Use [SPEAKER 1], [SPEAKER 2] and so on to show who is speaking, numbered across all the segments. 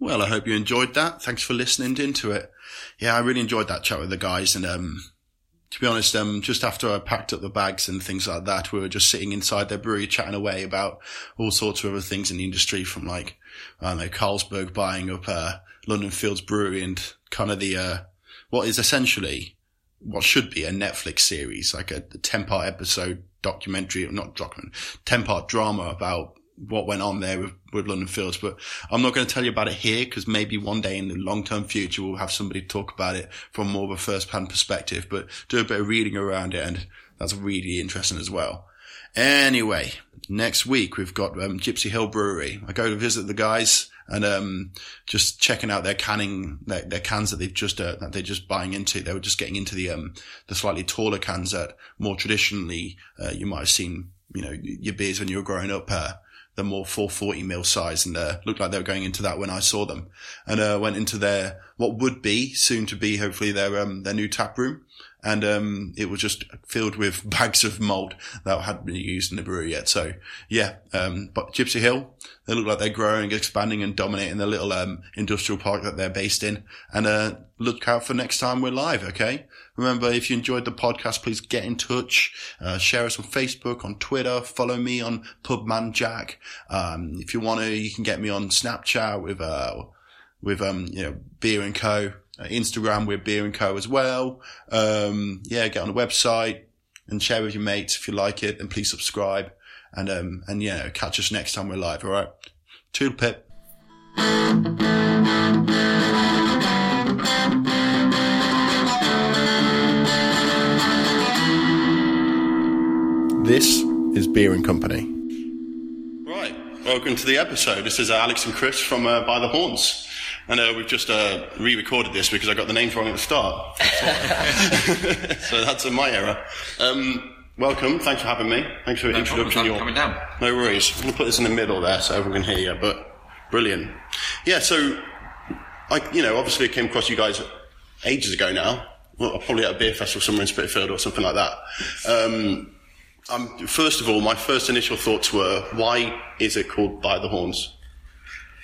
[SPEAKER 1] Well, I hope you enjoyed that. Thanks for listening into it. Yeah, I really enjoyed that chat with the guys. And, um, to be honest, um, just after I packed up the bags and things like that, we were just sitting inside their brewery chatting away about all sorts of other things in the industry from like, I don't know, Carlsberg buying up, uh, London Fields Brewery and kind of the, uh, what is essentially what should be a Netflix series, like a 10 part episode documentary, not document, 10 part drama about what went on there with, with London Fields. But I'm not going to tell you about it here because maybe one day in the long term future we'll have somebody talk about it from more of a first hand perspective, but do a bit of reading around it. And that's really interesting as well. Anyway, next week we've got um, Gypsy Hill Brewery. I go to visit the guys and um, just checking out their canning, their, their cans that they've just uh, that they're just buying into. They were just getting into the um, the slightly taller cans that more traditionally uh, you might have seen, you know, your beers when you were growing up. Uh, the more 440 mil size and uh, looked like they were going into that when I saw them. And uh, went into their what would be soon to be hopefully their um, their new tap room and um, it was just filled with bags of malt that hadn't been used in the brewery yet. So yeah, um, but Gypsy Hill, they look like they're growing, expanding, and dominating the little um, industrial park that they're based in. And uh, look out for next time we're live. Okay. Remember, if you enjoyed the podcast, please get in touch. Uh, share us on Facebook, on Twitter. Follow me on Pubman Jack. Um, if you want to, you can get me on Snapchat with uh, with um, you know Beer and Co. Uh, Instagram, we're Beer and Co as well. Um, yeah, get on the website and share with your mates if you like it, and please subscribe. And um, and yeah, catch us next time we're live. All right, toodle pip. This is Beer and Company. Right, welcome to the episode. This is Alex and Chris from uh, By the Horns. And uh, we've just uh, re-recorded this because I got the names wrong at the start. so that's in my error. Um, welcome. Thanks for having me. Thanks for the
[SPEAKER 2] No
[SPEAKER 1] introduction.
[SPEAKER 2] problem,
[SPEAKER 1] Your-
[SPEAKER 2] coming down.
[SPEAKER 1] No worries. I'm going to put this in the middle there so everyone can hear you. But brilliant. Yeah. So, I, you know, obviously I came across you guys ages ago now. Well, probably at a beer festival somewhere in Spitalfield or something like that. Um, um, first of all, my first initial thoughts were, why is it called By the Horns?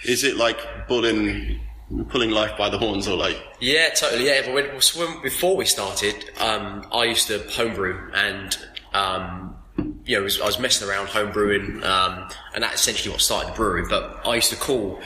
[SPEAKER 1] Is it like pulling, pulling life by the horns or like,
[SPEAKER 3] Yeah, totally. Yeah, but when, when, before we started, um, I used to homebrew, and um, you know, I was, I was messing around homebrewing, um, and that's essentially what started the brewery. But I used to call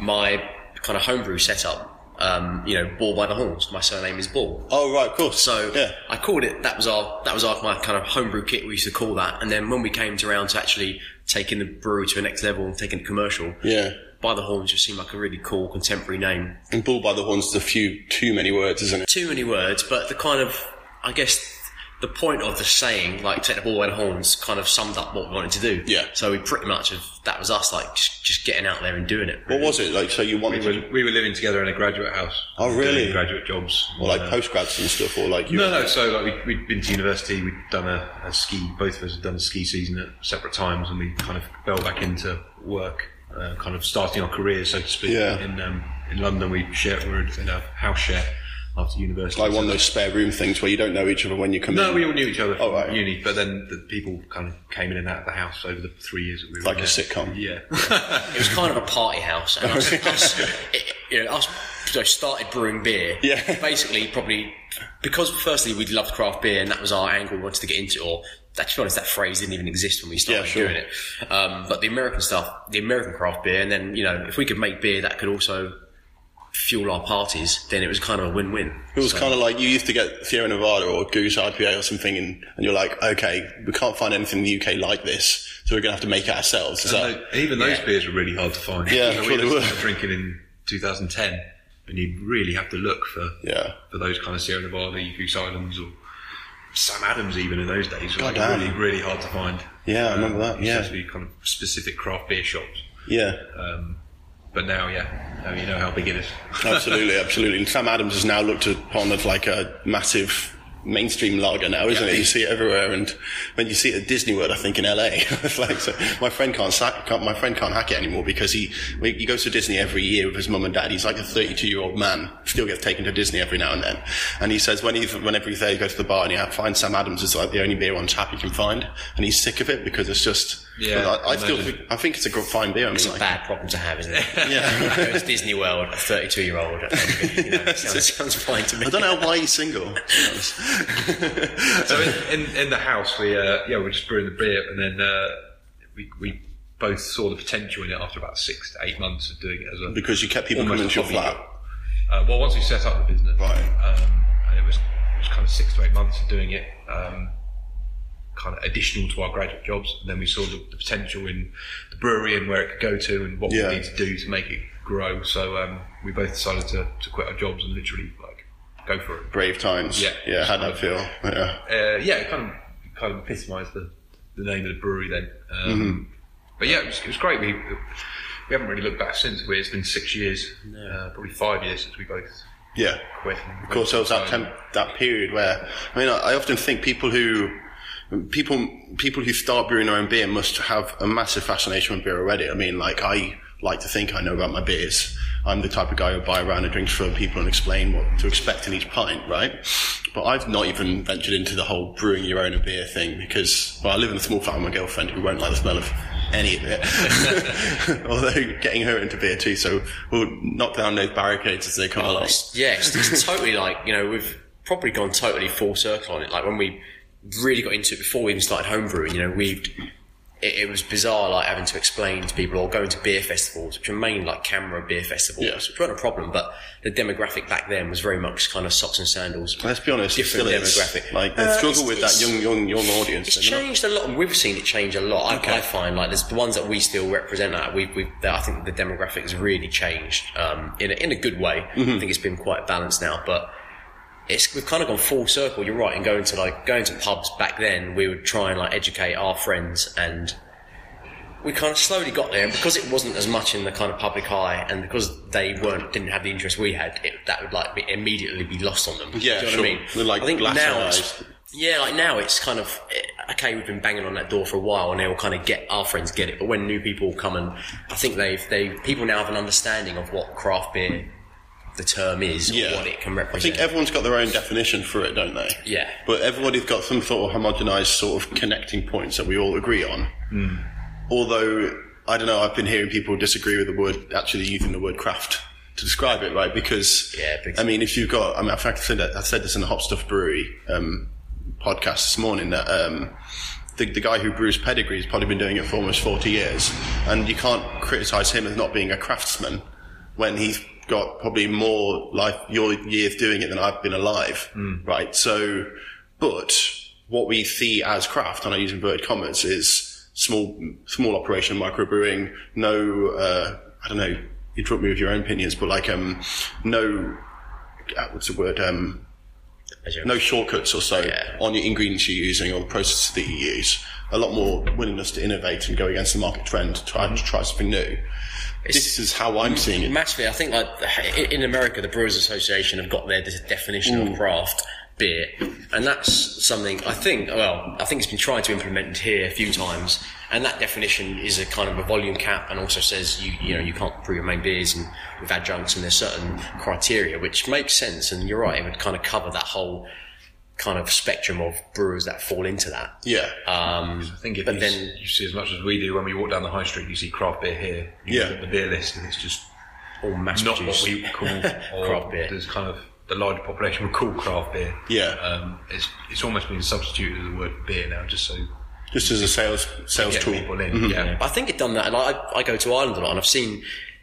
[SPEAKER 3] my kind of homebrew setup, um, you know, Bull by the Horns. My surname is Bull.
[SPEAKER 1] oh right, of course.
[SPEAKER 3] So
[SPEAKER 1] yeah.
[SPEAKER 3] I called it. That was our that was our my kind of homebrew kit. We used to call that. And then when we came to around to actually taking the brewery to a next level and taking it commercial,
[SPEAKER 1] Yeah.
[SPEAKER 3] By the Horns just seemed like a really cool contemporary name.
[SPEAKER 1] And Bull by the Horns is a few too many words, isn't it?
[SPEAKER 3] too many words, but the kind of, I guess, the point of the saying, like take the ball by the horns, kind of summed up what we wanted to do.
[SPEAKER 1] Yeah.
[SPEAKER 3] So we pretty much have, that was us, like just, just getting out there and doing it.
[SPEAKER 1] What was it like? So you wanted
[SPEAKER 2] We
[SPEAKER 1] to,
[SPEAKER 2] were, we were living together in a graduate house.
[SPEAKER 1] Oh, really?
[SPEAKER 2] Doing graduate jobs.
[SPEAKER 1] or like
[SPEAKER 2] Uh,
[SPEAKER 1] postgrads and stuff, or like you?
[SPEAKER 2] No, no. So like we, we'd been to university. We'd done a, a ski. Both of us had done a ski season at separate times, and we kind of fell back into work, uh, kind of starting our careers, so to speak.
[SPEAKER 1] Yeah.
[SPEAKER 2] In um, in London, we shared. We were in a house share after university.
[SPEAKER 1] Like one of those spare room things where you don't know each other when you come
[SPEAKER 2] No,
[SPEAKER 1] in.
[SPEAKER 2] No, we all knew each other
[SPEAKER 1] Oh, right.
[SPEAKER 2] uni, but then the people kind of came in and out of the house over the three years that we were
[SPEAKER 1] Like a
[SPEAKER 2] there.
[SPEAKER 1] sitcom.
[SPEAKER 2] Yeah.
[SPEAKER 3] It was kind of a party house, and us, us, it, you know, us so started brewing beer.
[SPEAKER 1] Yeah.
[SPEAKER 3] Basically, probably because firstly we loved craft beer, and that was our angle we wanted to get into. Or that, to be honest, that phrase didn't even exist when we started
[SPEAKER 1] Yeah, sure.
[SPEAKER 3] doing it. Um, but the American stuff, the American craft beer, and then you know, if we could make beer that could also fuel our parties, then it was kind of a win-win.
[SPEAKER 1] It was kind of like you used to get Sierra Nevada or Goose IPA or something, and, and you're like, okay, we can't find anything in the UK like this, so we're going to have to make it ourselves. Is
[SPEAKER 2] And
[SPEAKER 1] that,
[SPEAKER 2] tho- even those beers were really hard to find.
[SPEAKER 1] Yeah,
[SPEAKER 2] so
[SPEAKER 1] sure
[SPEAKER 2] we
[SPEAKER 1] were.
[SPEAKER 2] drinking in 2010, and you really have to look for
[SPEAKER 1] yeah.
[SPEAKER 2] for those kind of Sierra Nevada, Goose Islands, or Sam Adams. Even in those days, was like really really hard to find.
[SPEAKER 1] Yeah, I remember that,
[SPEAKER 2] It used
[SPEAKER 1] yeah.
[SPEAKER 2] to be kind of specific craft beer shops.
[SPEAKER 1] Yeah.
[SPEAKER 2] Um, but now, yeah, now you know how big it is.
[SPEAKER 1] absolutely, absolutely. And Sam Adams is now looked upon as like a massive mainstream lager now, isn't
[SPEAKER 2] Yeah.
[SPEAKER 1] it? You see it everywhere, and when you see it at Disney World, I think in LA, it's like so my friend can't, sack, can't my friend can't hack it anymore because he he goes to Disney every year with his mum and dad. He's like a 32 year old man, still gets taken to Disney every now and then, and he says when he whenever he's there, he goes to the bar and he finds Sam Adams is like the only beer on tap he can find, and he's sick of it because it's just
[SPEAKER 2] Yeah,
[SPEAKER 1] But I, I still think, I think it's a good fine beer. I mean,
[SPEAKER 3] It's a bad problem to have, isn't it?
[SPEAKER 1] yeah.
[SPEAKER 3] Go to Disney World, a 32 year old. You know, sounds, sounds fine to me.
[SPEAKER 1] I don't know why he's single. to be honest.
[SPEAKER 2] So in, in, in the house, we uh, yeah, we're just brewing the beer, and then uh, we we both saw the potential in it after about six to eight months of doing it as a
[SPEAKER 1] because you kept people
[SPEAKER 2] almost
[SPEAKER 1] coming to your flat.
[SPEAKER 2] Uh, well, once we set up the business,
[SPEAKER 1] Right.
[SPEAKER 2] um, and it was, it was kind of six to eight months of doing it, um, kind of additional to our graduate jobs. And then we saw the, the potential in the brewery and where it could go to, and what
[SPEAKER 1] Yeah.
[SPEAKER 2] we need to do to make it grow. So um, we both decided to, to quit our jobs and literally like go for it.
[SPEAKER 1] Brave times.
[SPEAKER 2] Yeah.
[SPEAKER 1] Yeah, how'd that feel? Yeah.
[SPEAKER 2] Uh, yeah, it kind of kind of epitomised the, the name of the brewery then. Um,
[SPEAKER 1] Mm-hmm.
[SPEAKER 2] But yeah, it was, it was great. We we haven't really looked back since. We- It's been six years, uh, probably five years since we both
[SPEAKER 1] Yeah.
[SPEAKER 2] quit.
[SPEAKER 1] Of course, there was that temp, that period where I mean, I, I often think people who people people who start brewing their own beer must have a massive fascination with beer already. I mean, like I like to think I know about my beers. I'm the type of guy who buy around and drinks for people and explain what to expect in each pint, right? But I've not even ventured into the whole brewing your own beer thing because, well, I live in a small flat with my girlfriend who won't like the smell of any of it. Although getting her into beer too, so we'll knock down those barricades as they come along.
[SPEAKER 3] Yeah, it's, it's totally like you know we've probably gone totally full circle on it. Like when we really got into it before we even started homebrewing, you know, we it, it was bizarre like having to explain to people or going to beer festivals, which are mainly like CAMRA beer festivals,
[SPEAKER 1] Yeah.
[SPEAKER 3] which weren't a problem. But the demographic back then was very much kind of socks and sandals.
[SPEAKER 1] Let's be honest,
[SPEAKER 3] Different
[SPEAKER 1] it still
[SPEAKER 3] demographic.
[SPEAKER 1] is. Like they
[SPEAKER 3] Uh,
[SPEAKER 1] struggle with that young, young, young audience.
[SPEAKER 3] It's
[SPEAKER 1] They're not-
[SPEAKER 3] changed a lot, and we've seen it change a lot. I,
[SPEAKER 1] Okay.
[SPEAKER 3] I find like there's the ones that we still represent. That we, we, that I think the demographic has really changed um, in a, in a good way.
[SPEAKER 1] Mm-hmm.
[SPEAKER 3] I think it's been quite balanced now, but it's we've kind of gone full circle. You're right, and going to like going to pubs back then, we would try and like educate our friends and. We kind of slowly got there, and because it wasn't as much in the kind of public eye, and because they weren't didn't have the interest we had, it, that would like be, immediately be lost on them.
[SPEAKER 1] Yeah,
[SPEAKER 3] Do you know
[SPEAKER 1] sure.
[SPEAKER 3] what I mean?
[SPEAKER 1] They're, like,
[SPEAKER 3] I think now it's, yeah, like now it's kind of okay. We've been banging on that door for a while, and they will kind of get our friends get it. But when new people come and I think they've they people now have an understanding of what craft beer, the term is, or
[SPEAKER 1] Yeah.
[SPEAKER 3] what it can represent.
[SPEAKER 1] I think everyone's got their own definition for it, don't they?
[SPEAKER 3] Yeah.
[SPEAKER 1] But everybody's got some sort of homogenized sort of connecting points that we all agree on.
[SPEAKER 3] Hmm.
[SPEAKER 1] Although, I don't know, I've been hearing people disagree with the word, actually using the word craft to describe it, right? Because,
[SPEAKER 3] Yeah, big
[SPEAKER 1] I mean, if you've got, I mean, in fact, I said, that, I said this in the Hop Stuff Brewery um, podcast this morning that um, the, the guy who brews Pedigree has probably been doing it for almost 40 years. And you can't criticize him as not being a craftsman when he's got probably more life, your years doing it than I've been alive, right? So, but what we see as craft, and I use inverted commas, is small, small operation microbrewing, no, uh, I don't know, You drop me with your own opinions, but like, um, no, uh, what's the word, um, no shortcuts or so
[SPEAKER 3] Yeah.
[SPEAKER 1] on the ingredients you're using or the processes that you use. A lot more willingness to innovate and go against the market trend, to try to try something new. This is how I'm seeing it.
[SPEAKER 3] Massively, I think like in- America, the Brewers Association have got their definition
[SPEAKER 1] Mm.
[SPEAKER 3] of craft beer, and that's something I think. Well, I think it's been tried to implement here a few times, and that definition is a kind of a volume cap, and also says you you know you can't brew your main beers and with adjuncts, and there's certain criteria which makes sense. And you're right, it would kind of cover that whole kind of spectrum of brewers that fall into that.
[SPEAKER 1] Yeah.
[SPEAKER 3] Um,
[SPEAKER 2] I think if
[SPEAKER 3] but
[SPEAKER 2] you,
[SPEAKER 3] then
[SPEAKER 2] s- you see as much as we do when we walk down the high street, you see craft beer here. You
[SPEAKER 1] Yeah.
[SPEAKER 2] look at the beer list, and it's just
[SPEAKER 3] all mass
[SPEAKER 2] not
[SPEAKER 3] produced
[SPEAKER 2] what we call or
[SPEAKER 3] craft beer.
[SPEAKER 2] There's kind of the larger population would call craft beer.
[SPEAKER 1] Yeah.
[SPEAKER 2] Um, it's it's almost been substituted as a word beer now, just so
[SPEAKER 1] Just as a sales sales
[SPEAKER 2] get
[SPEAKER 1] tool.
[SPEAKER 2] people in. Yeah.
[SPEAKER 3] I think it done that, and I, I go to Ireland a lot, and I've seen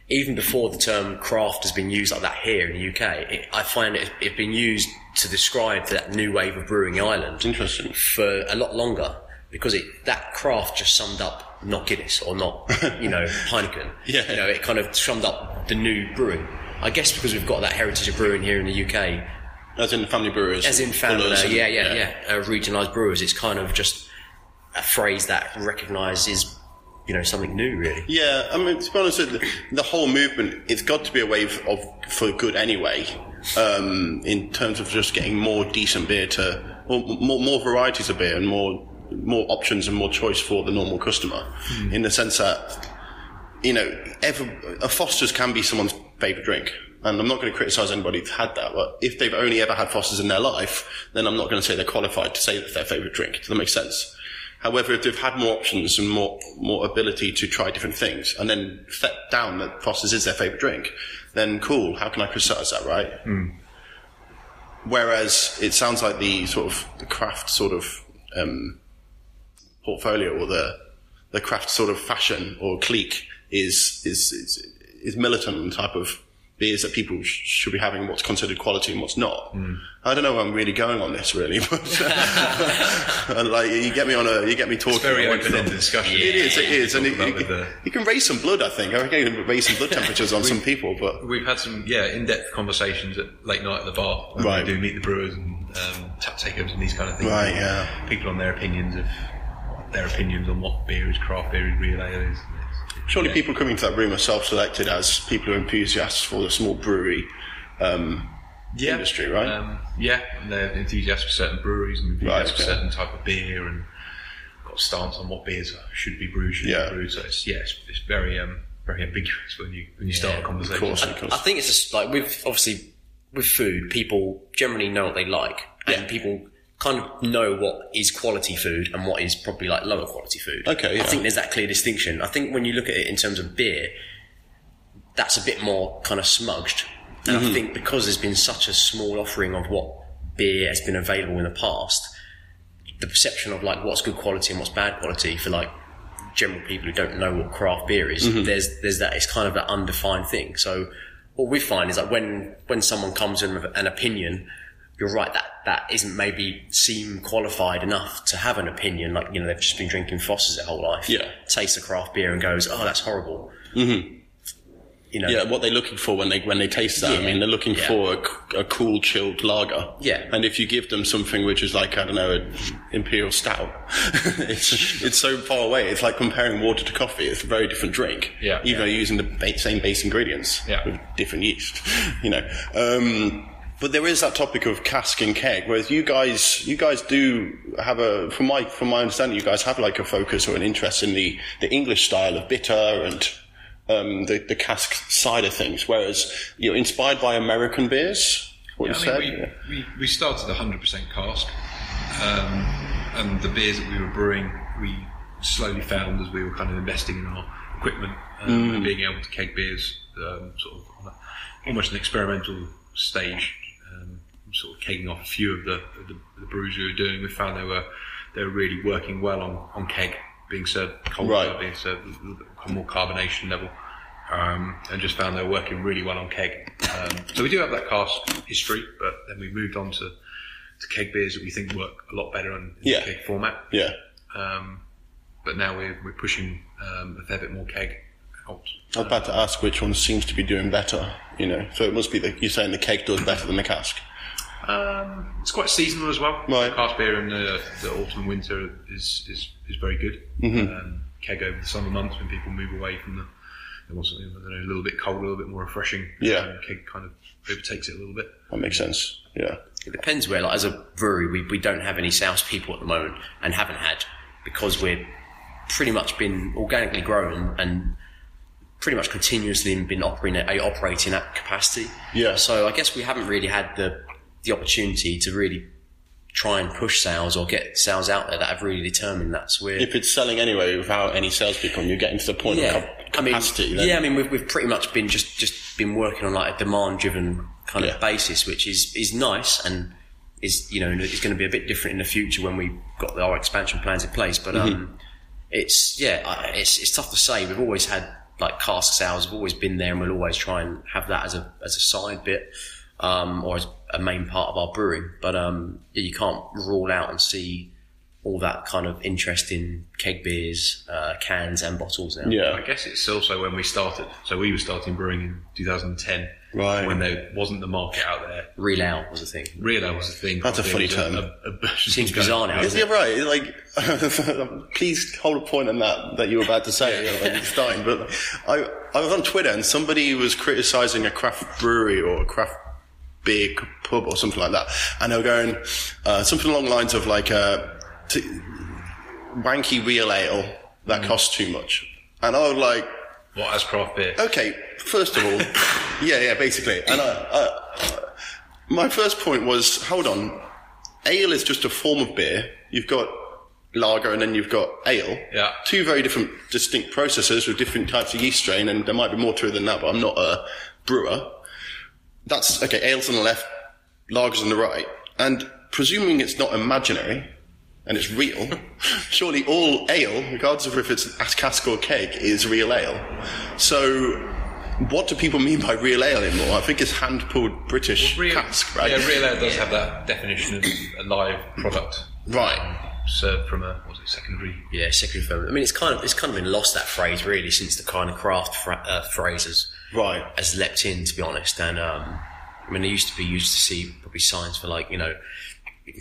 [SPEAKER 3] even before the term craft has been used like that here in the UK. It, I find it it's been used to describe that new wave of brewing in Ireland
[SPEAKER 1] Interesting.
[SPEAKER 3] for a lot longer because it that craft just summed up not Guinness or not you know Heineken.
[SPEAKER 1] Yeah.
[SPEAKER 3] you know it kind of summed up the new brewing. I guess because we've got that heritage of brewing here in the UK,
[SPEAKER 1] As in family brewers.
[SPEAKER 3] as in family,
[SPEAKER 1] fullers and-
[SPEAKER 3] yeah, yeah, yeah, uh, regionalised brewers. It's kind of just a phrase that recognises, you know, something new, really.
[SPEAKER 1] Yeah, I mean, to be honest, the, the whole movement, it's got to be a wave of, for good anyway, um, in terms of just getting more decent beer to, or more, more varieties of beer and more, more options and more choice for the normal customer. In the sense that, you know, ever, a Foster's can be someone's favourite drink. And I'm not going to criticise anybody who's had that, but if they've only ever had Foster's in their life, then I'm not going to say they're qualified to say that's their favourite drink. Does that make sense? However, if they've had more options and more more ability to try different things, and then set down that Foster's is their favorite drink, then cool. How can I criticize that, right? Whereas it sounds like the sort of the craft sort of um, portfolio or the the craft sort of fashion or clique is is is, is militant type of beers that people sh- should be having, what's considered quality and what's not. I don't know where I'm really going on this, really. But and like you get me on a, you get me talking. It's very
[SPEAKER 2] open-ended
[SPEAKER 1] from-
[SPEAKER 2] discussion.
[SPEAKER 1] It is, it is, and it, it-
[SPEAKER 2] the-
[SPEAKER 1] you can raise some blood. I think I reckon you can raise some blood temperatures on some people, but
[SPEAKER 2] We've had some yeah in-depth conversations at late night at the bar when
[SPEAKER 1] Right.
[SPEAKER 2] we do meet the brewers and um, tap takeovers and these kind of things.
[SPEAKER 1] Right, yeah.
[SPEAKER 2] People on their opinions of their opinions on what beer is craft beer is, real ale is. It's-
[SPEAKER 1] surely
[SPEAKER 2] yeah.
[SPEAKER 1] people coming to that room are self-selected as people who are enthusiasts for the small brewery um,
[SPEAKER 2] yeah.
[SPEAKER 1] industry, right?
[SPEAKER 2] Um, yeah, and they're enthusiasts for certain breweries and enthusiasts
[SPEAKER 1] Right,
[SPEAKER 2] for
[SPEAKER 1] okay.
[SPEAKER 2] certain type of beer and got a stance on what beers should be brewed, should
[SPEAKER 1] Yeah.
[SPEAKER 2] be brewed. So it's yeah, it's, it's very um, very ambiguous when you when you start a conversation.
[SPEAKER 1] of course, of course.
[SPEAKER 3] I think it's just like with obviously with food, people generally know what they like, and people kind of know what is quality food and what is probably like lower quality food.
[SPEAKER 1] Okay, yeah.
[SPEAKER 3] I think there's that clear distinction. I think when you look at it in terms of beer, that's a bit more kind of smudged, and
[SPEAKER 1] Mm-hmm.
[SPEAKER 3] I think because there's been such a small offering of what beer has been available in the past, the perception of like what's good quality and what's bad quality for like general people who don't know what craft beer is,
[SPEAKER 1] Mm-hmm.
[SPEAKER 3] there's there's that it's kind of that undefined thing. So what we find is like when when someone comes in with an opinion, you're right that that isn't maybe seem qualified enough to have an opinion. Like you know they've just been drinking Fosters their whole life,
[SPEAKER 1] Yeah.
[SPEAKER 3] tastes a craft beer and goes, oh that's horrible. Mm-hmm. You know,
[SPEAKER 1] yeah, what they're looking for when they when they taste that. I mean, they're looking
[SPEAKER 3] Yeah.
[SPEAKER 1] for a cool, chilled lager.
[SPEAKER 3] Yeah.
[SPEAKER 1] And if you give them something which is like I don't know, an imperial stout, it's it's so far away. It's like comparing water to coffee. It's a very different drink.
[SPEAKER 2] Yeah.
[SPEAKER 1] Even though you're using the same base ingredients
[SPEAKER 2] Yeah.
[SPEAKER 1] with different yeast. You know. Um, but there is that topic of cask and keg, whereas you guys, you guys do have a, from my from my understanding, you guys have like a focus or an interest in the the English style of bitter and um, the the cask side of things, whereas you're inspired by American beers. What
[SPEAKER 2] Yeah,
[SPEAKER 1] you
[SPEAKER 2] I
[SPEAKER 1] said,
[SPEAKER 2] mean, we, we, we started 100% cask, um, and the beers that we were brewing, we slowly found as we were kind of investing in our equipment um, and being able to keg beers, um, sort of on a, almost an experimental stage, sort of kegging off a few of the, the, the brews we were doing. We found they were they were really working well on, on keg, being served cold,
[SPEAKER 1] Right.
[SPEAKER 2] being served more carbonation level um, and just found they were working really well on keg. Um, so we do have that cask history, but then we moved on to, to keg beers that we think work a lot better in, in
[SPEAKER 1] Yeah.
[SPEAKER 2] keg format.
[SPEAKER 1] yeah.
[SPEAKER 2] Um, but now we're, we're pushing um, a fair bit more keg out.
[SPEAKER 1] I was about to ask which one seems to be doing better. You know, so it must be that you're saying the keg does better than the cask.
[SPEAKER 2] Um, it's quite seasonal as well.
[SPEAKER 1] Right.
[SPEAKER 2] Cask beer in the, the autumn and winter is, is, is very good.
[SPEAKER 1] Mm-hmm.
[SPEAKER 2] Um, keg over the summer months when people move away from the they want something I don't know, a little bit cold, a little bit more refreshing.
[SPEAKER 1] Yeah.
[SPEAKER 2] Um, keg kind of overtakes it a little bit.
[SPEAKER 1] That makes sense. Yeah.
[SPEAKER 3] It depends where, like, as a brewery, we, we don't have any salespeople at the moment and haven't had because we're pretty much been organically grown and pretty much continuously been operating at, operating at capacity.
[SPEAKER 1] Yeah.
[SPEAKER 3] So I guess we haven't really had the, the opportunity to really try and push sales or get sales out there that have really determined that. So we're,
[SPEAKER 1] If it's selling anyway without any salespeople, and you're getting to the point of cap-
[SPEAKER 3] I mean,
[SPEAKER 1] then,
[SPEAKER 3] yeah, I mean, we've, we've pretty much been just, just been working on like a demand driven kind
[SPEAKER 1] Yeah.
[SPEAKER 3] of basis, which is, is nice and is, you know, is going to be a bit different in the future when we've got our expansion plans in place. But,
[SPEAKER 1] Mm-hmm.
[SPEAKER 3] um, it's, yeah, it's, it's tough to say. We've always had like cask sales have always been there and we'll always try and have that as a, as a side bit, um, or as a main part of our brewing. But, um, you can't rule out and see all that kind of interest in keg beers, uh, cans and bottles now.
[SPEAKER 1] Yeah, I
[SPEAKER 2] guess it's also when we started. So we were starting brewing in 2010,
[SPEAKER 1] Right.
[SPEAKER 2] When there wasn't the market out there.
[SPEAKER 3] Real ale was a thing.
[SPEAKER 2] Real ale was the thing.
[SPEAKER 1] That's a funny
[SPEAKER 2] was
[SPEAKER 1] term.
[SPEAKER 2] A, a, a,
[SPEAKER 3] Seems bizarre now, isn't
[SPEAKER 1] yeah,
[SPEAKER 3] it?
[SPEAKER 1] right. Like, please hold a point on that that you were about to say when you're starting. But I, I was on Twitter and somebody was criticizing a craft brewery or a craft c- pub or something like that, and they were going uh, something along the lines of like uh, t- wanky real ale that costs too much, and I was like.
[SPEAKER 2] What as craft beer?
[SPEAKER 1] Okay, first of all, yeah, yeah, basically. And I, I, my first point was, hold on, ale is just a form of beer. You've got lager and then you've got ale.
[SPEAKER 2] Yeah.
[SPEAKER 1] Two very different, distinct processes with different types of yeast strain, and there might be more to it than that, but I'm not a brewer. That's, okay, ale's on the left, lager's on the right. And presuming it's not imaginary, and it's real, surely all ale, regardless of if it's a cask or keg, is real ale. So, what do people mean by real ale anymore? I think it's hand-pulled British
[SPEAKER 2] Real,
[SPEAKER 1] cask, right?
[SPEAKER 2] Yeah, real ale does have that definition of a live product.
[SPEAKER 1] Right.
[SPEAKER 2] Served from a, what was it, secondary?
[SPEAKER 3] Yeah, secondary film. I mean, it's kind of it's kind of been lost that phrase really since the kind of craft fra- uh, phrase has,
[SPEAKER 1] Right.
[SPEAKER 3] has leapt in, to be honest. And um, I mean, I used to be used to see probably signs for like you know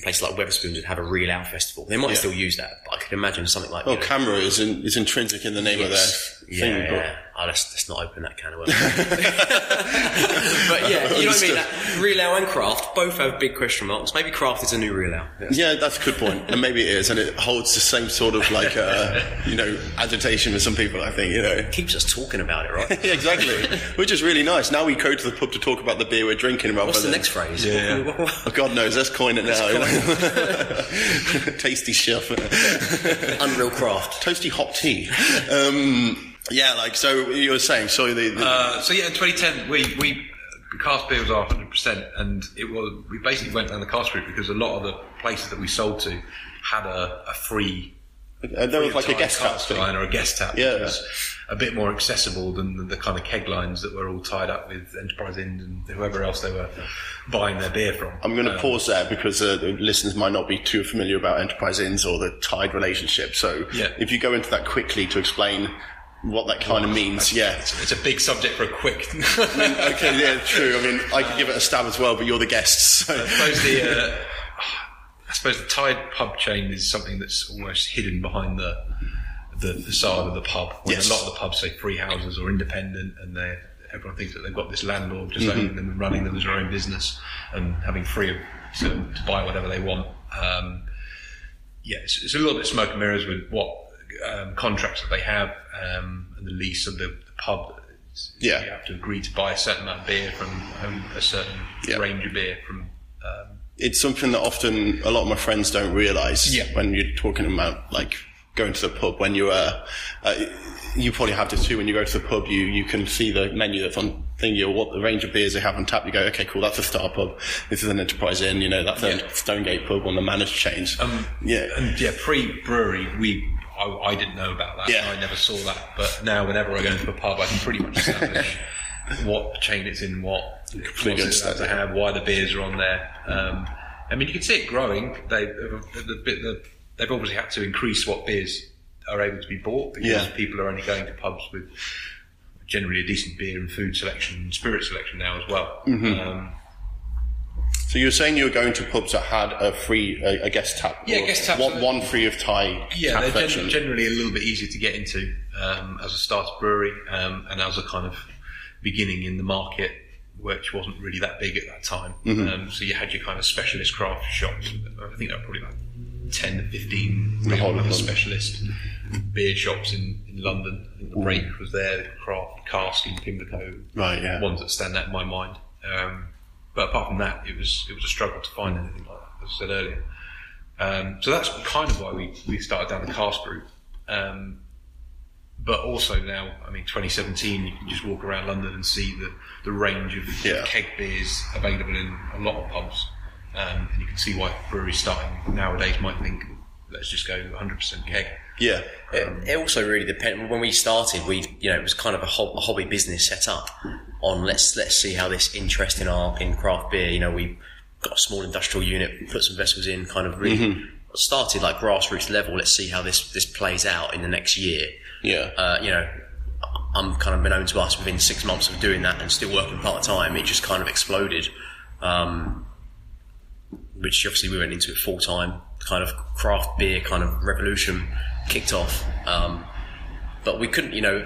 [SPEAKER 3] places like Wetherspoons would have a real ale festival. They might
[SPEAKER 1] Yeah.
[SPEAKER 3] still use that, but I could imagine something like
[SPEAKER 1] Well,
[SPEAKER 3] you know,
[SPEAKER 1] CAMRA is, in, is intrinsic in the name of
[SPEAKER 3] Yes.
[SPEAKER 1] their
[SPEAKER 3] yeah,
[SPEAKER 1] thing. but-
[SPEAKER 3] yeah. Oh, let's, let's not open that can of worms. but yeah, you know what I mean. That, real ale and craft both have big question marks. Maybe craft is a new real ale.
[SPEAKER 1] Yeah, that's a good point. point, and maybe it is, and it holds the same sort of like uh, you know agitation with some people. I think you know.
[SPEAKER 3] Keeps us talking about it, right?
[SPEAKER 1] Yeah, exactly, which is really nice. Now we go to the pub to talk about the beer we're drinking rather
[SPEAKER 3] What's the
[SPEAKER 1] than.
[SPEAKER 3] next phrase?
[SPEAKER 2] Yeah.
[SPEAKER 1] Oh, God knows, let's coin it now. Tasty chef,
[SPEAKER 3] Unreal craft.
[SPEAKER 1] toasty hot tea. Um, yeah, like so you were saying. So the, the
[SPEAKER 2] Uh, so yeah, in 2010, we we cask beer was our 100, percent and it was we basically went down the cask route because a lot of the places that we sold to had a, a free.
[SPEAKER 1] uh, there was like a guest tap thing.
[SPEAKER 2] line or a guest tap.
[SPEAKER 1] Yeah.
[SPEAKER 2] was a bit more accessible than the, the kind of keg lines that were all tied up with Enterprise Inn and whoever else they were buying their beer from.
[SPEAKER 1] I'm going to
[SPEAKER 2] Um,
[SPEAKER 1] pause there because uh, the listeners might not be too familiar about enterprise inns or the tied relationship. So
[SPEAKER 2] Yeah.
[SPEAKER 1] if you go into that quickly to explain what that kind of means, yeah.
[SPEAKER 2] It's, it's a big subject for a quick.
[SPEAKER 1] okay, yeah, true. I mean, I could give it a stab as well, but you're the guests. So.
[SPEAKER 2] I suppose the uh, I suppose the tied pub chain is something that's almost hidden behind the the facade of the pub. When
[SPEAKER 1] Yes.
[SPEAKER 2] a lot of the pubs say free houses or independent, and they everyone thinks that they've got this landlord just
[SPEAKER 1] Mm-hmm.
[SPEAKER 2] owning them and running them as their own business and having free of, to, to buy whatever they want. Um, yeah, it's, it's a little bit smoke and mirrors with what um, contracts that they have um, and the lease of the, the pub.
[SPEAKER 1] Yeah.
[SPEAKER 2] you have to agree to buy a certain amount of beer from um, a certain
[SPEAKER 1] Yeah.
[SPEAKER 2] range of beer from. Um,
[SPEAKER 1] it's something that often a lot of my friends don't realise
[SPEAKER 2] Yeah.
[SPEAKER 1] when you're talking about like going to the pub when you uh, uh you probably have this too when you go to the pub you you can see the menu that's on thing or what the range of beers they have on tap you go okay cool that's a star pub this is an enterprise inn you know that's a
[SPEAKER 2] Yeah.
[SPEAKER 1] stonegate pub on the managed chains
[SPEAKER 2] Um,
[SPEAKER 1] yeah
[SPEAKER 2] And yeah, pre brewery, we I, I didn't know about that.
[SPEAKER 1] Yeah.
[SPEAKER 2] I never saw that. But now, whenever I go into a pub, I can pretty much establish what chain it's in, what
[SPEAKER 1] Completely
[SPEAKER 2] what's it allowed
[SPEAKER 1] understand
[SPEAKER 2] to have, why the beers are on there. Um, I mean, you can see it growing. They the, the, the, they've obviously had to increase what beers are able to be bought because
[SPEAKER 1] Yeah.
[SPEAKER 2] people are only going to pubs with generally a decent beer and food selection and spirit selection now as well.
[SPEAKER 1] Mm-hmm.
[SPEAKER 2] Um,
[SPEAKER 1] so you were saying you were going to pubs that had a free a, a guest tap
[SPEAKER 2] Yeah, guest taps
[SPEAKER 1] one, one free of tie
[SPEAKER 2] Yeah,
[SPEAKER 1] tap
[SPEAKER 2] they're gen- generally a little bit easier to get into um, as a starter brewery um, and as a kind of beginning in the market, which wasn't really that big at that time.
[SPEAKER 1] Mm-hmm.
[SPEAKER 2] Um, so you had your kind of specialist craft shops. I think there were probably like 10 to 15 real
[SPEAKER 1] whole of
[SPEAKER 2] kind of
[SPEAKER 1] London.
[SPEAKER 2] specialist beer shops in, in London. I think the Rake was there, the Craft, Cask in Pimlico.
[SPEAKER 1] Right, yeah.
[SPEAKER 2] Ones that stand out in my mind. Um, but apart from that, it was it was a struggle to find anything like that, as I said earlier. Um, so that's kind of why we, we started down the cask route. Um, but also now, I mean, 2017, you can just walk around London and see the, the range of
[SPEAKER 1] Yeah.
[SPEAKER 2] keg beers available in a lot of pubs. Um, and you can see why breweries starting nowadays might think, let's just go 100% keg.
[SPEAKER 1] yeah
[SPEAKER 3] It, it also really depends. When we started, we you know it was kind of a, a hobby business set up on let's let's see how this interest in our in craft beer. You know, we got a small industrial unit, put some vessels in, kind of really started like grassroots level. Let's see how this this plays out in the next year.
[SPEAKER 1] yeah
[SPEAKER 3] Uh, you know, I'm kind of been known to us within six months of doing that and still working part time. It just kind of exploded. Um, which obviously we went into it full time. Kind of craft beer kind of revolution kicked off. Um, but we couldn't, you know,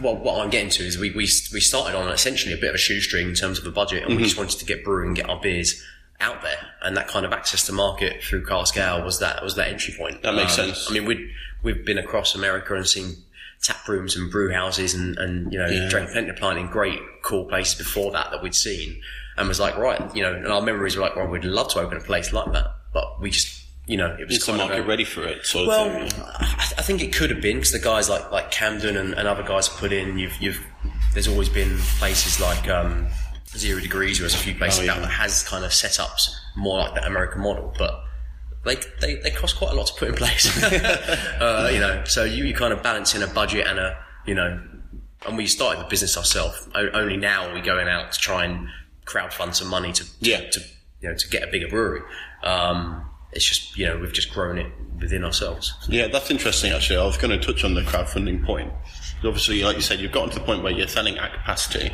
[SPEAKER 3] what, what I'm getting to is we, we, we started on essentially a bit of a shoestring in terms of a budget and we just wanted to get brewing, get our beers out there and that kind of access to market through Cask Ale was that, was that entry point.
[SPEAKER 1] That makes
[SPEAKER 3] Um,
[SPEAKER 1] sense.
[SPEAKER 3] I mean, we'd, we've been across America and seen tap rooms and brew houses and, and you know,
[SPEAKER 1] Yeah.
[SPEAKER 3] drank plenty of pint in great, cool places before that that we'd seen and was like, right, you know, and our memories were like, well, we'd love to open a place like that, but we just you know, it was
[SPEAKER 1] Is the
[SPEAKER 3] kind of
[SPEAKER 1] market
[SPEAKER 3] a-
[SPEAKER 1] ready for it? Sort of
[SPEAKER 3] well,
[SPEAKER 1] thing?
[SPEAKER 3] I, I think it could have been because the guys like like Camden and, and other guys put in. You've you've there's always been places like um, Zero Degrees, or there's a few places
[SPEAKER 1] Oh, yeah.
[SPEAKER 3] that has kind of setups more like the American model, but. They, they, they cost quite a lot to put in place, uh, you know. So you, you kind of balance in a budget and a, you know, and we started the business ourselves. Only now are we going out to try and crowdfund some money to, to,
[SPEAKER 1] Yeah.
[SPEAKER 3] to you know to get a bigger brewery. Um, it's just you know we've just grown it within ourselves.
[SPEAKER 1] Yeah, that's interesting. Actually, I was going to touch on the crowdfunding point. Obviously, like you said, you've gotten to the point where you're selling at capacity,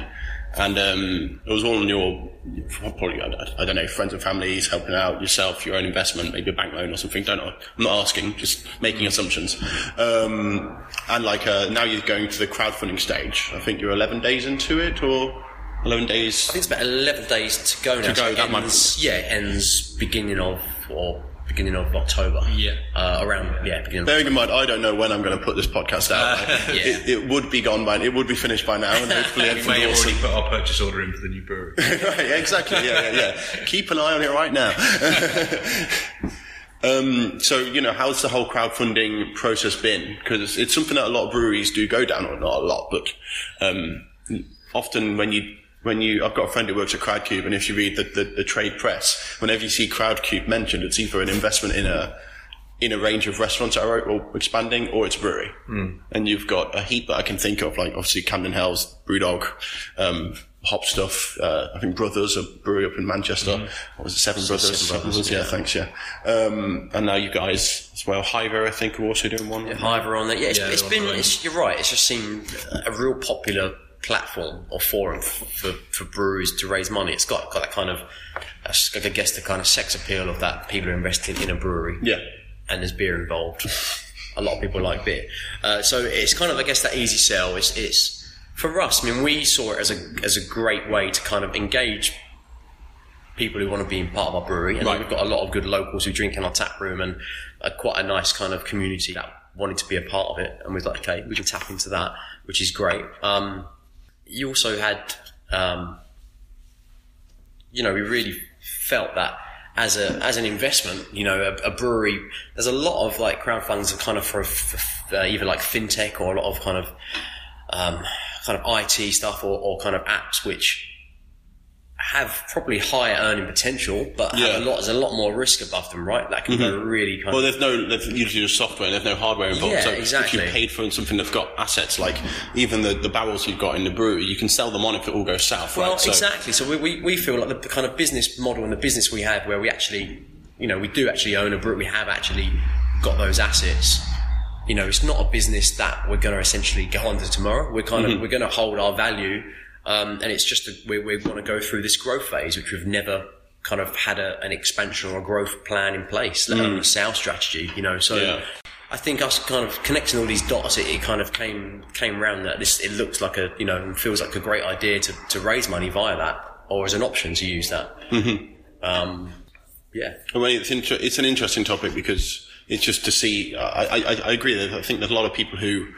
[SPEAKER 1] and um, it was all on your probably I don't- know friends and families helping out yourself, your own investment, maybe a bank loan or something. Don't know. I'm not asking, just making assumptions. Um, and like uh, now you're going to the crowdfunding stage. I think you're 11 days into it, or 11 days.
[SPEAKER 3] I think it's about eleven days to go now.
[SPEAKER 1] To go,
[SPEAKER 3] so
[SPEAKER 1] that might-
[SPEAKER 3] ends, yeah, it ends beginning of or beginning of October.
[SPEAKER 2] Yeah.
[SPEAKER 3] uh, around yeah beginning. Of
[SPEAKER 1] Bearing in mind, I don't know when I'm going to put this podcast out.
[SPEAKER 3] Yeah.
[SPEAKER 1] it, it would be gone by, it would be finished by now, and hopefully
[SPEAKER 2] We may have already put our purchase order in for the new brewery.
[SPEAKER 1] right, exactly. Yeah, yeah, yeah. Keep an eye on it right now. um, so, you know, how's the whole crowdfunding process been? Because it's something that a lot of breweries do go down, or not a lot, but um, often when you when you, I've got a friend who works at Crowdcube, and if you read the, the, the trade press, whenever you see Crowdcube mentioned, it's either an investment in a in a range of restaurants that are or expanding, or it's a brewery. And you've got a heap that I can think of, like obviously Camden Hells, Brewdog, um, Hop Stuff. Uh, I think Brothers, a brewery up in Manchester. What was it? Seven Brothers.
[SPEAKER 3] Seven Brothers,
[SPEAKER 1] yeah,
[SPEAKER 3] yeah.
[SPEAKER 1] thanks. Yeah. Um, and now you guys as well. Hiver, I think, are also doing one.
[SPEAKER 3] Hiver on there. Yeah, it's,
[SPEAKER 2] Yeah,
[SPEAKER 3] it's
[SPEAKER 2] they're
[SPEAKER 3] been. It's, you're right. It's just seen a real popular platform or forum for, for, breweries to raise money. It's got got that kind of, I guess, the kind of sex appeal of that people are investing in a brewery.
[SPEAKER 1] Yeah.
[SPEAKER 3] and there's beer involved. a lot of people like beer, uh, so it's kind of I guess that easy sell. It's it's for us. I mean, we saw it as a as a great way to kind of engage people who want to be in part of our brewery, and
[SPEAKER 1] Right.
[SPEAKER 3] we've got a lot of good locals who drink in our tap room, and a, quite a nice kind of community that wanted to be a part of it. And we're like, okay, we can tap into that, which is great. Um, you also had um, you know, we really felt that as a as an investment, you know, a, a brewery. There's a lot of like crowdfunds are kind of for, for either like fintech or a lot of kind of um, kind of IT stuff or, or kind of apps which have probably higher earning potential, but
[SPEAKER 1] Yeah.
[SPEAKER 3] have a lot there's a lot more risk above them, right? That can go mm-hmm. really kind
[SPEAKER 1] Well, there's no, there's usually just software, and there's no hardware involved.
[SPEAKER 3] Yeah,
[SPEAKER 1] so
[SPEAKER 3] exactly.
[SPEAKER 1] if you paid for something that's got assets, like even the, the barrels you've got in the brewery, you can sell them on if it all goes south,
[SPEAKER 3] Well,
[SPEAKER 1] right? So,
[SPEAKER 3] exactly. So we, we, we feel like the, kind of business model and the business we have where we actually, you know, we do actually own a brewery, we have actually got those assets. You know, it's not a business that we're going to essentially go under tomorrow. We're kind of, mm-hmm. we're going to hold our value. Um, and it's just, a, we, we want to go through this growth phase, which we've never kind of had a, an expansion or a growth plan in place, let alone a sales strategy, you know, so.
[SPEAKER 1] Yeah.
[SPEAKER 3] I think us kind of connecting all these dots, it, it kind of came came round that this it looks like a you know feels like a great idea to, to raise money via that or as an option to use that. Mm-hmm. Um, yeah,
[SPEAKER 1] I mean, it's, inter- it's an interesting topic because it's just to see. I, I, I agree that I think there's a lot of people who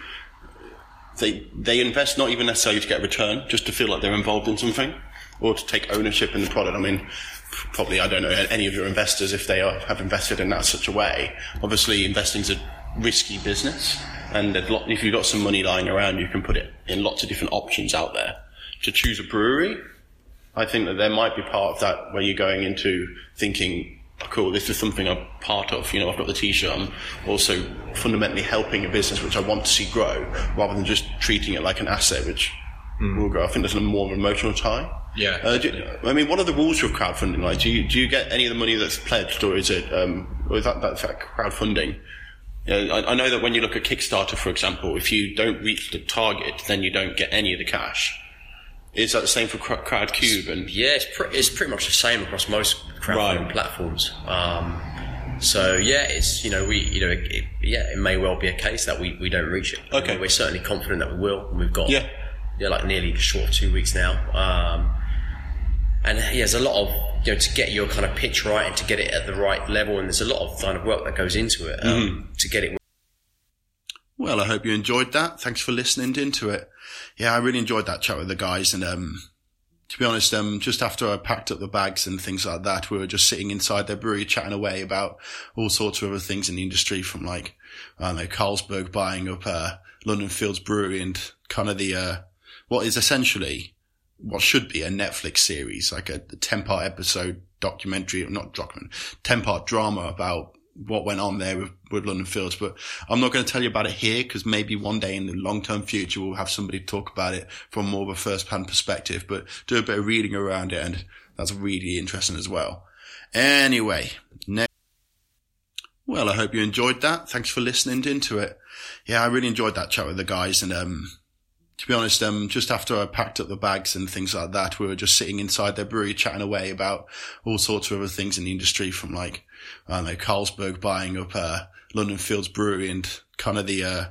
[SPEAKER 1] they they invest not even necessarily to get a return, just to feel like they're involved in something or to take ownership in the product. I mean, probably I don't know any of your investors if they are, have invested in that such a way. Obviously, investing is a risky business, and lot, if you've got some money lying around, you can put it in lots of different options out there. To choose a brewery, I think that there might be part of that where you're going into thinking, cool, this is something I'm part of. You know, I've got the t-shirt. I'm also fundamentally helping a business which I want to see grow rather than just treating it like an asset which will grow. I think there's a more emotional tie.
[SPEAKER 2] Yeah,
[SPEAKER 1] Uh, do, I mean, what are the rules of crowdfunding like? Do you, do you get any of the money that's pledged or is it, um, or is that, that's that crowdfunding? Yeah, I, I know that when you look at Kickstarter, for example, if you don't reach the target, then you don't get any of the cash. Is that the same for Cr- Crowdcube? And
[SPEAKER 3] yeah, it's, pre- it's pretty much the same across most crowdfunding
[SPEAKER 1] Right.
[SPEAKER 3] platforms. Um, so yeah, it's you know we you know it, it, yeah it may well be a case that we, we don't reach it. I mean,
[SPEAKER 1] Okay.
[SPEAKER 3] we're certainly confident that we will. And we've got
[SPEAKER 1] Yeah.
[SPEAKER 3] yeah like nearly short of two weeks now. Um, and yeah, there's a lot of you know to get your kind of pitch right and to get it at the right level, and there's a lot of kind of work that goes into it um,
[SPEAKER 1] Mm-hmm.
[SPEAKER 3] to get it.
[SPEAKER 1] Well, I hope you enjoyed that. Thanks for listening into it. Yeah, I really enjoyed that chat with the guys. And, um, to be honest, um, just after I packed up the bags and things like that, we were just sitting inside their brewery chatting away about all sorts of other things in the industry from like, I don't know, Carlsberg buying up, uh, London Fields Brewery and kind of the, uh, what is essentially what should be a Netflix series, like a 10 part episode documentary, not document, 10 part drama about what went on there with, with London Fields. But I'm not going to tell you about it here because maybe one day in the long term future we'll have somebody talk about it from more of a first hand perspective, but do a bit of reading around it and that's really interesting as well. Anyway, next. Well, I hope you enjoyed that. Thanks for listening into it. Yeah, I really enjoyed that chat with the guys and, um, to be honest, um, just after I packed up the bags and things like that, we were just sitting inside their brewery chatting away about all sorts of other things in the industry from like, I don't know, Carlsberg buying up, uh, London Fields Brewery and kind of the, uh,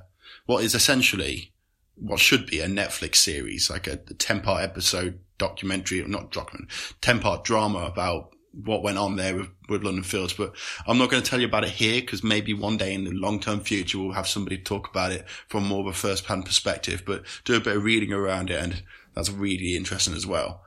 [SPEAKER 1] what is essentially what should be a Netflix series, like a 10 part episode documentary, not document, 10 part drama about what went on there with, with London Fields, but I'm not going to tell you about it here because maybe one day in the long term future we'll have somebody talk about it from more of a first hand perspective, but do a bit of reading around it and that's really interesting as well.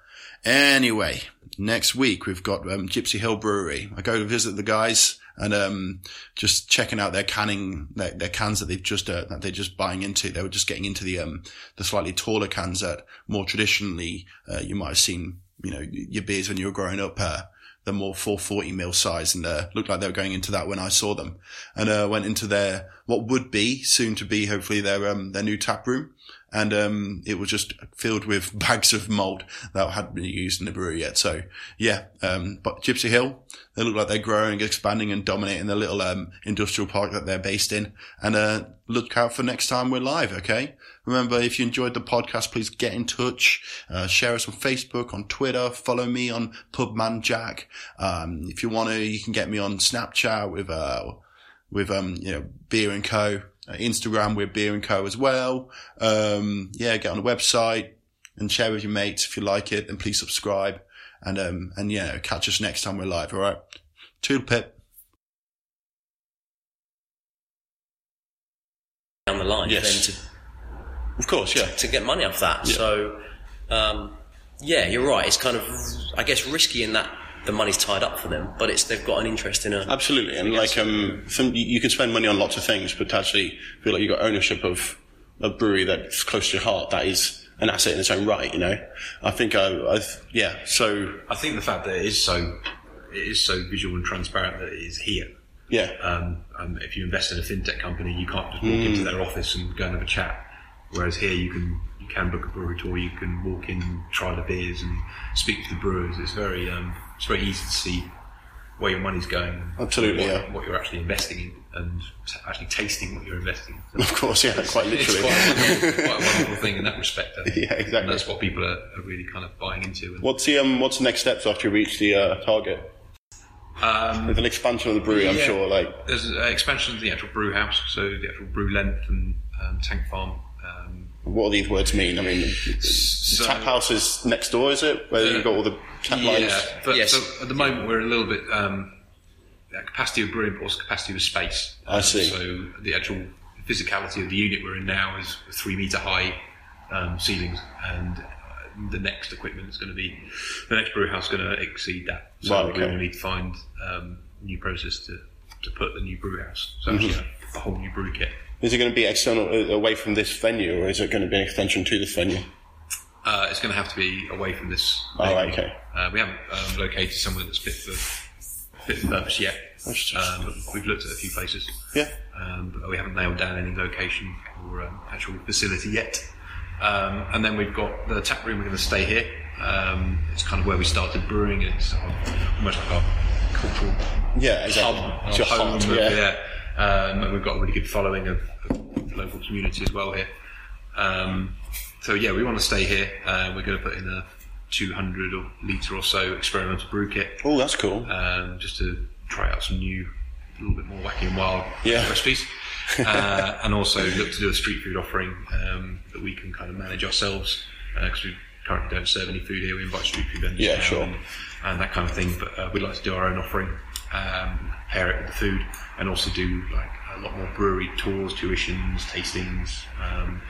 [SPEAKER 1] Anyway, next week we've got um, Gypsy Hill Brewery. I go to visit the guys and um, just checking out their canning, their, their cans that they've just uh, that they're just buying into. They were just getting into the um, the slightly taller cans that more traditionally uh, you might have seen, you know, your beers when you were growing up. Uh, the more 440 mil size and uh, looked like they were going into that when I saw them. And uh, went into their what would be soon to be hopefully their um, their new tap room and um, it was just filled with bags of malt that hadn't been used in the brewery yet. So yeah, um, but Gypsy Hill, they look like they're growing, expanding, and dominating the little um, industrial park that they're based in. And uh, look out for next time we're live. Okay. Remember, if you enjoyed the podcast, please get in touch. Uh, share us on Facebook, on Twitter. Follow me on Pubman Jack. Um, if you want to, you can get me on Snapchat with uh, with um, you know Beer and Co. Instagram, we're Beer and Co. as well. Um, yeah, get on the website and share with your mates if you like it, and please subscribe. And um, and yeah, catch us next time we're live. All right, toodle pip.
[SPEAKER 3] Down the line,
[SPEAKER 1] Yes.
[SPEAKER 3] then to
[SPEAKER 1] Of course, yeah.
[SPEAKER 3] to get money off that.
[SPEAKER 1] Yeah.
[SPEAKER 3] So, um, yeah, you're right. It's kind of, I guess, risky in that the money's tied up for them, but it's they've got an interest in a.
[SPEAKER 1] Absolutely, and like um, some, you you can spend money on lots of things, but to actually feel like you've got ownership of a brewery that's close to your heart, that is an asset in its own right. You know, I think I, I've yeah. So
[SPEAKER 2] I think the fact that it is so it is so visual and transparent that it is here.
[SPEAKER 1] yeah,
[SPEAKER 2] Um, um, if you invest in a fintech company, you can't just walk into their office and go and have a chat. Whereas here, you can you can book a brewery tour, you can walk in, try the beers, and speak to the brewers. It's very um, it's very easy to see where your money's going.
[SPEAKER 1] Absolutely,
[SPEAKER 2] what,
[SPEAKER 1] yeah.
[SPEAKER 2] what you're actually investing in, and t- actually tasting what you're investing. in.
[SPEAKER 1] of course, yeah, quite
[SPEAKER 2] It's
[SPEAKER 1] literally.
[SPEAKER 2] quite a, wonderful, quite a wonderful thing in that respect. I think.
[SPEAKER 1] Yeah, exactly.
[SPEAKER 2] And that's what people are, are really kind of buying into. And,
[SPEAKER 1] What's the um, what's the next steps after you reach the uh, target?
[SPEAKER 2] um,
[SPEAKER 1] With an expansion of the brewery, I'm sure. Like
[SPEAKER 2] There's uh, expansion of the actual brew house, so the actual brew length and um, tank farm. Um,
[SPEAKER 1] what do these words mean? I mean, the
[SPEAKER 2] So-
[SPEAKER 1] tap house is next door, is it? Where you've got all the tap lines.
[SPEAKER 2] yeah, but
[SPEAKER 3] Yes.
[SPEAKER 2] so at the moment we're a little bit um, the capacity of brewing, but also capacity of space.
[SPEAKER 1] I see.
[SPEAKER 2] So the actual physicality of the unit we're in now is three meter high um, ceilings, and uh, the next equipment is going to be the next brew house is going to exceed that. So
[SPEAKER 1] Right, okay.
[SPEAKER 2] we will need to find um, new process to, to put the new brew house. So
[SPEAKER 1] Mm-hmm.
[SPEAKER 2] actually a, a whole new brew kit.
[SPEAKER 1] Is it going to be external uh, away from this venue, or is it going to be an extension to this venue?
[SPEAKER 2] Uh, it's going to have to be away from this.
[SPEAKER 1] Oh,
[SPEAKER 2] venue.
[SPEAKER 1] right, okay.
[SPEAKER 2] Uh, we haven't um, located somewhere that's fit for fit for purpose yet. Um, we've looked at a few places,
[SPEAKER 1] Yeah.
[SPEAKER 2] um, but we haven't nailed down any location or um, actual facility yet. Um, and then we've got the tap room. We're going to stay here. Um, it's kind of where we started brewing. It's almost like our cultural
[SPEAKER 1] Yeah, exactly.
[SPEAKER 2] hub,
[SPEAKER 1] It's
[SPEAKER 2] our
[SPEAKER 1] your
[SPEAKER 2] home,
[SPEAKER 1] yeah.
[SPEAKER 2] yeah. Um, and we've got a really good following of, of the local community as well here. Um, so yeah, we want to stay here. Uh, we're going to put in a 200 or litre or so experimental brew kit,
[SPEAKER 1] Oh, that's cool.
[SPEAKER 2] um, just to try out some new, a little bit more wacky and wild
[SPEAKER 1] Yeah.
[SPEAKER 2] recipes. uh, and also look to do a street food offering um, that we can kind of manage ourselves because we currently don't serve any food here. We invite street food vendors
[SPEAKER 1] Yeah, sure.
[SPEAKER 2] and, and that kind of thing. But uh, we'd like to do our own offering, um, pair it with the food, and also do like a lot more brewery tours, tuitions, tastings. Um,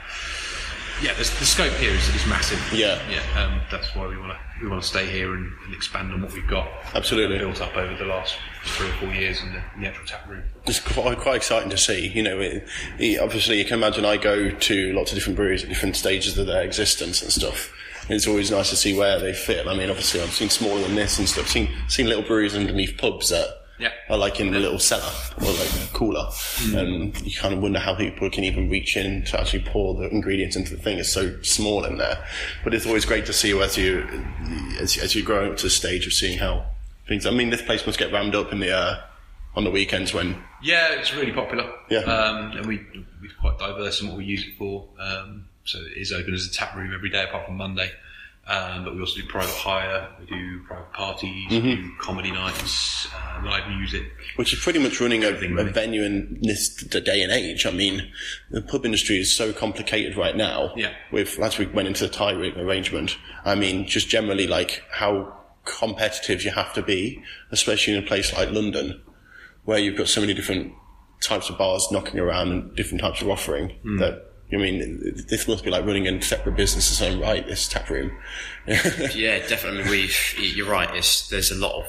[SPEAKER 2] yeah, the, scope here is, is massive.
[SPEAKER 1] Yeah.
[SPEAKER 2] yeah. Um, that's why we want to we want to stay here and, and expand on what we've got.
[SPEAKER 1] Absolutely.
[SPEAKER 2] built up over the last three or four years in the, in the actual tap room.
[SPEAKER 1] It's quite, quite exciting to see. You know, it, it- obviously you can imagine I go to lots of different breweries at different stages of their existence and stuff. It's always nice to see where they fit. I mean, obviously I've seen smaller than this and stuff. Seen seen little breweries underneath pubs that
[SPEAKER 2] Yeah.
[SPEAKER 1] are like in a little cellar or like a cooler, and you kind of wonder how people can even reach in to actually pour the ingredients into the thing. It's so small in there, but it's always great to see as you as, as you grow up to the stage of seeing how things. I mean, this place must get rammed up in the uh, on the weekends when
[SPEAKER 2] Yeah, it's really popular.
[SPEAKER 1] Yeah.
[SPEAKER 2] Um, and we, we're quite diverse in what we use it for. Um, so it is open as a tap room every day apart from Monday. Um, but we also do private hire, we do private parties, we do comedy nights, uh, live music.
[SPEAKER 1] which is pretty much running a,
[SPEAKER 2] Everything
[SPEAKER 1] a
[SPEAKER 2] really.
[SPEAKER 1] venue in this day and age. I mean, the pub industry is so complicated right now.
[SPEAKER 2] Yeah.
[SPEAKER 1] With as we went into the tie arrangement, I mean, just generally like how competitive you have to be, especially in a place like London, where you've got so many different types of bars knocking around and different types of offering.
[SPEAKER 2] Hmm.
[SPEAKER 1] That I mean, this must be like running a separate business its own right. This tap room.
[SPEAKER 3] Yeah, definitely. We you're right. It's, there's a lot of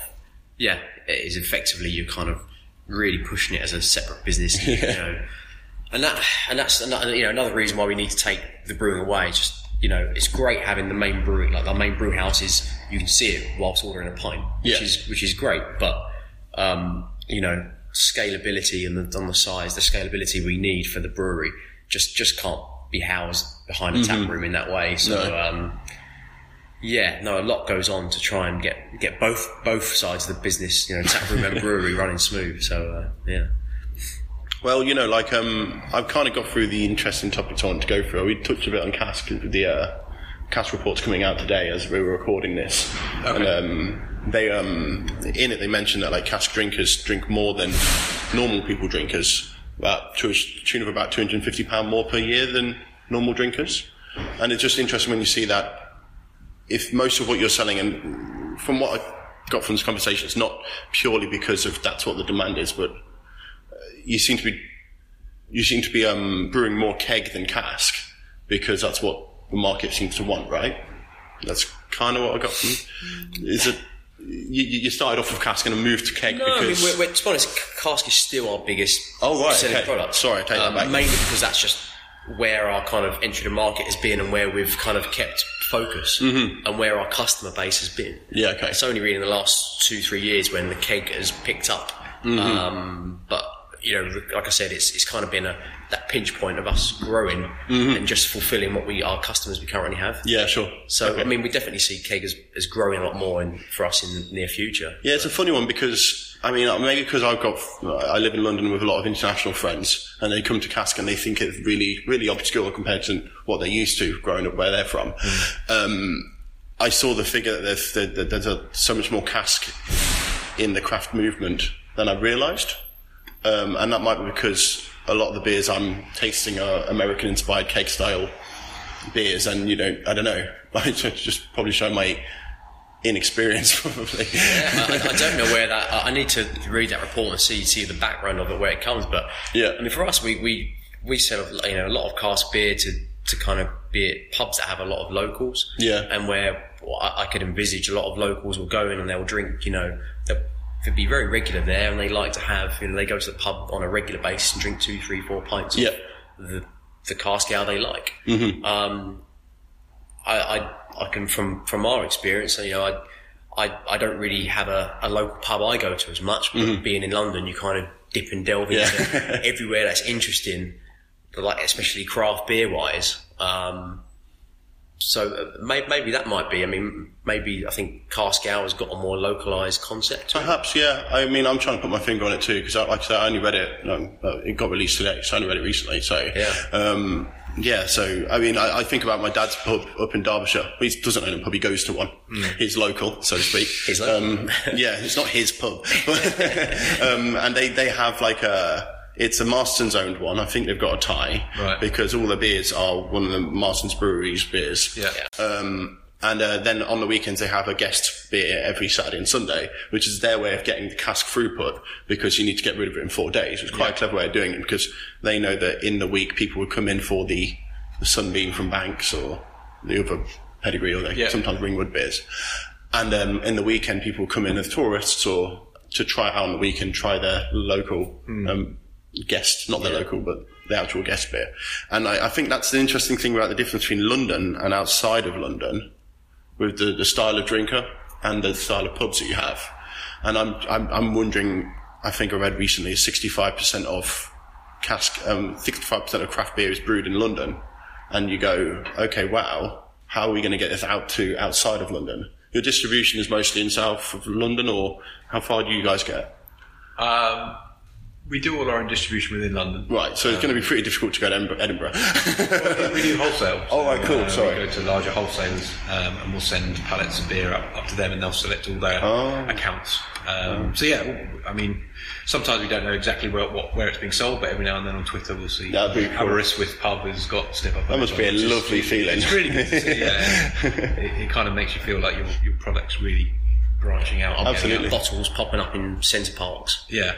[SPEAKER 3] yeah. It is effectively you're kind of really pushing it as a separate business. You know, and that and that's another, you know another reason why we need to take the brewing away. Just you know, it's great having the main brew like our main brew house is you can see it whilst ordering a pint, which
[SPEAKER 1] Yeah.
[SPEAKER 3] is which is great. But um, you know, scalability and the, on the size, the scalability we need for the brewery just just can't be housed behind a tap room in that way. So.
[SPEAKER 1] No.
[SPEAKER 3] Um, yeah, no, a lot goes on to try and get get both both sides of the business, you know, tap room and brewery running smooth. So uh, yeah,
[SPEAKER 1] Well, you know, like um, I've kind of got through the interesting topics I want to go through. We touched a bit on cask, the uh, cask reports coming out today as we were recording this, and um, they um, in it they mentioned that like cask drinkers drink more than normal people drinkers, about to a tune of about two hundred and fifty pound more per year than normal drinkers, and it's just interesting when you see that if most of what you're selling, and from what I got from this conversation, it's not purely because of that's what the demand is, but you seem to be you seem to be um, brewing more keg than cask because that's what the market seems to want, right? That's kind of what I got from. Is it you, you started off with cask and moved to keg
[SPEAKER 3] no, I mean,
[SPEAKER 1] because
[SPEAKER 3] we're, we're, to be honest, cask is still our biggest
[SPEAKER 1] Oh, right,
[SPEAKER 3] selling
[SPEAKER 1] okay.
[SPEAKER 3] product.
[SPEAKER 1] Sorry, I take that
[SPEAKER 3] Um,
[SPEAKER 1] back.
[SPEAKER 3] Mainly because that's just where our kind of entry to market has been and where we've kind of kept focus and where our customer base has been.
[SPEAKER 1] Mm-hmm. Yeah, okay.
[SPEAKER 3] It's only really in the last two three years when the keg has picked up.
[SPEAKER 1] Mm-hmm.
[SPEAKER 3] Um, but you know, like I said, it's it's kind of been a that pinch point of us growing and just fulfilling what we our customers we currently have.
[SPEAKER 1] Mm-hmm. yeah, sure.
[SPEAKER 3] So
[SPEAKER 1] Okay.
[SPEAKER 3] I mean, we definitely see keg as, as growing a lot more in, for us in the near future.
[SPEAKER 1] Yeah, it's a funny one because I mean maybe because I've got I live in London with a lot of international friends and they come to Cask and they think it's really really obscure compared to what they're used to growing up where they're from. Um, I saw the figure that there's, that there's a, so much more cask in the craft movement than I realised, um, and that might be because a lot of the beers I'm tasting are American-inspired keg style beers, and you know I don't know, I just probably show my inexperience probably.
[SPEAKER 3] I, I don't know where that. I need to read that report and see see the background of it, where it comes. But
[SPEAKER 1] Yeah.
[SPEAKER 3] I mean, for us, we we we sell you know a lot of cask beer to to kind of be it pubs that have a lot of locals.
[SPEAKER 1] Yeah.
[SPEAKER 3] and where I, I could envisage a lot of locals will go in and they'll drink. You know, they'll they'll be very regular there, and they like to have. You know, they go to the pub on a regular basis and drink two, three, four pints.
[SPEAKER 1] Yeah.
[SPEAKER 3] Of the the cask ale they like. Mm-hmm. Um, I, I, I can from from our experience, you know, I, I, I don't really have a, a local pub I go to as much. But being in London, you kind of dip and delve into
[SPEAKER 1] Mm-hmm. Yeah.
[SPEAKER 3] everywhere that's interesting, like especially craft beer wise. Um, so uh, maybe that might be. I mean, maybe I think Cask Ale has got a more localized concept.
[SPEAKER 1] Perhaps, yeah. I mean, I'm trying to put my finger on it too because, like I said, I only read it. Um, it got released today, so I only read it recently. So,
[SPEAKER 3] Yeah.
[SPEAKER 1] um, yeah. So, I mean, I, I think about my dad's pub up in Derbyshire. He doesn't own a pub; he goes to one. He's local, so to speak.
[SPEAKER 3] He's local.
[SPEAKER 1] Um, yeah, it's not his pub, um, and they they have like a. It's a Marston's owned one. I think they've got a tie
[SPEAKER 2] Right.
[SPEAKER 1] because all the beers are one of the Marston's breweries beers.
[SPEAKER 2] Yeah.
[SPEAKER 1] Um, and uh, then on the weekends they have a guest beer every Saturday and Sunday, which is their way of getting the cask throughput because you need to get rid of it in four days. It's quite a clever way of doing it because they know that in the week people would come in for the the Sunbeam from Banks or the other pedigree, or they
[SPEAKER 2] Yeah.
[SPEAKER 1] sometimes Ringwood beers. And um, in the weekend, people come in as tourists or to try out on the weekend, try their local um, guest, not the local, but the actual guest beer. And I, I think that's the interesting thing about the difference between London and outside of London with the, the style of drinker and the style of pubs that you have. And I'm, I'm, I'm wondering, I think I read recently 65% of cask, um, 65% of craft beer is brewed in London. And you go, okay, wow, how are we going to get this out to outside of London? Your distribution is mostly in south of London or how far do you guys get?
[SPEAKER 2] Um, we do all our own distribution within London.
[SPEAKER 1] Right, so it's going to be pretty difficult to go to Edinburgh. Edinburgh.
[SPEAKER 2] we do wholesale.
[SPEAKER 1] Oh, right, cool,
[SPEAKER 2] uh,
[SPEAKER 1] sorry.
[SPEAKER 2] We go to larger wholesalers um, and we'll send pallets of beer up, up to them and they'll select all their
[SPEAKER 1] Oh.
[SPEAKER 2] accounts. Um, So, yeah, I mean, sometimes we don't know exactly where, what, where it's being sold, but every now and then on Twitter we'll see
[SPEAKER 1] That'd be cool.
[SPEAKER 2] Aberystwyth Pub has got Step Up.
[SPEAKER 1] That must be a
[SPEAKER 2] just-
[SPEAKER 1] lovely feeling.
[SPEAKER 2] It's really good to see, yeah. it, it kind of makes you feel like your, your product's really branching out. and getting
[SPEAKER 1] Absolutely.
[SPEAKER 2] out.
[SPEAKER 3] Bottles popping up in Center Parcs
[SPEAKER 2] Yeah.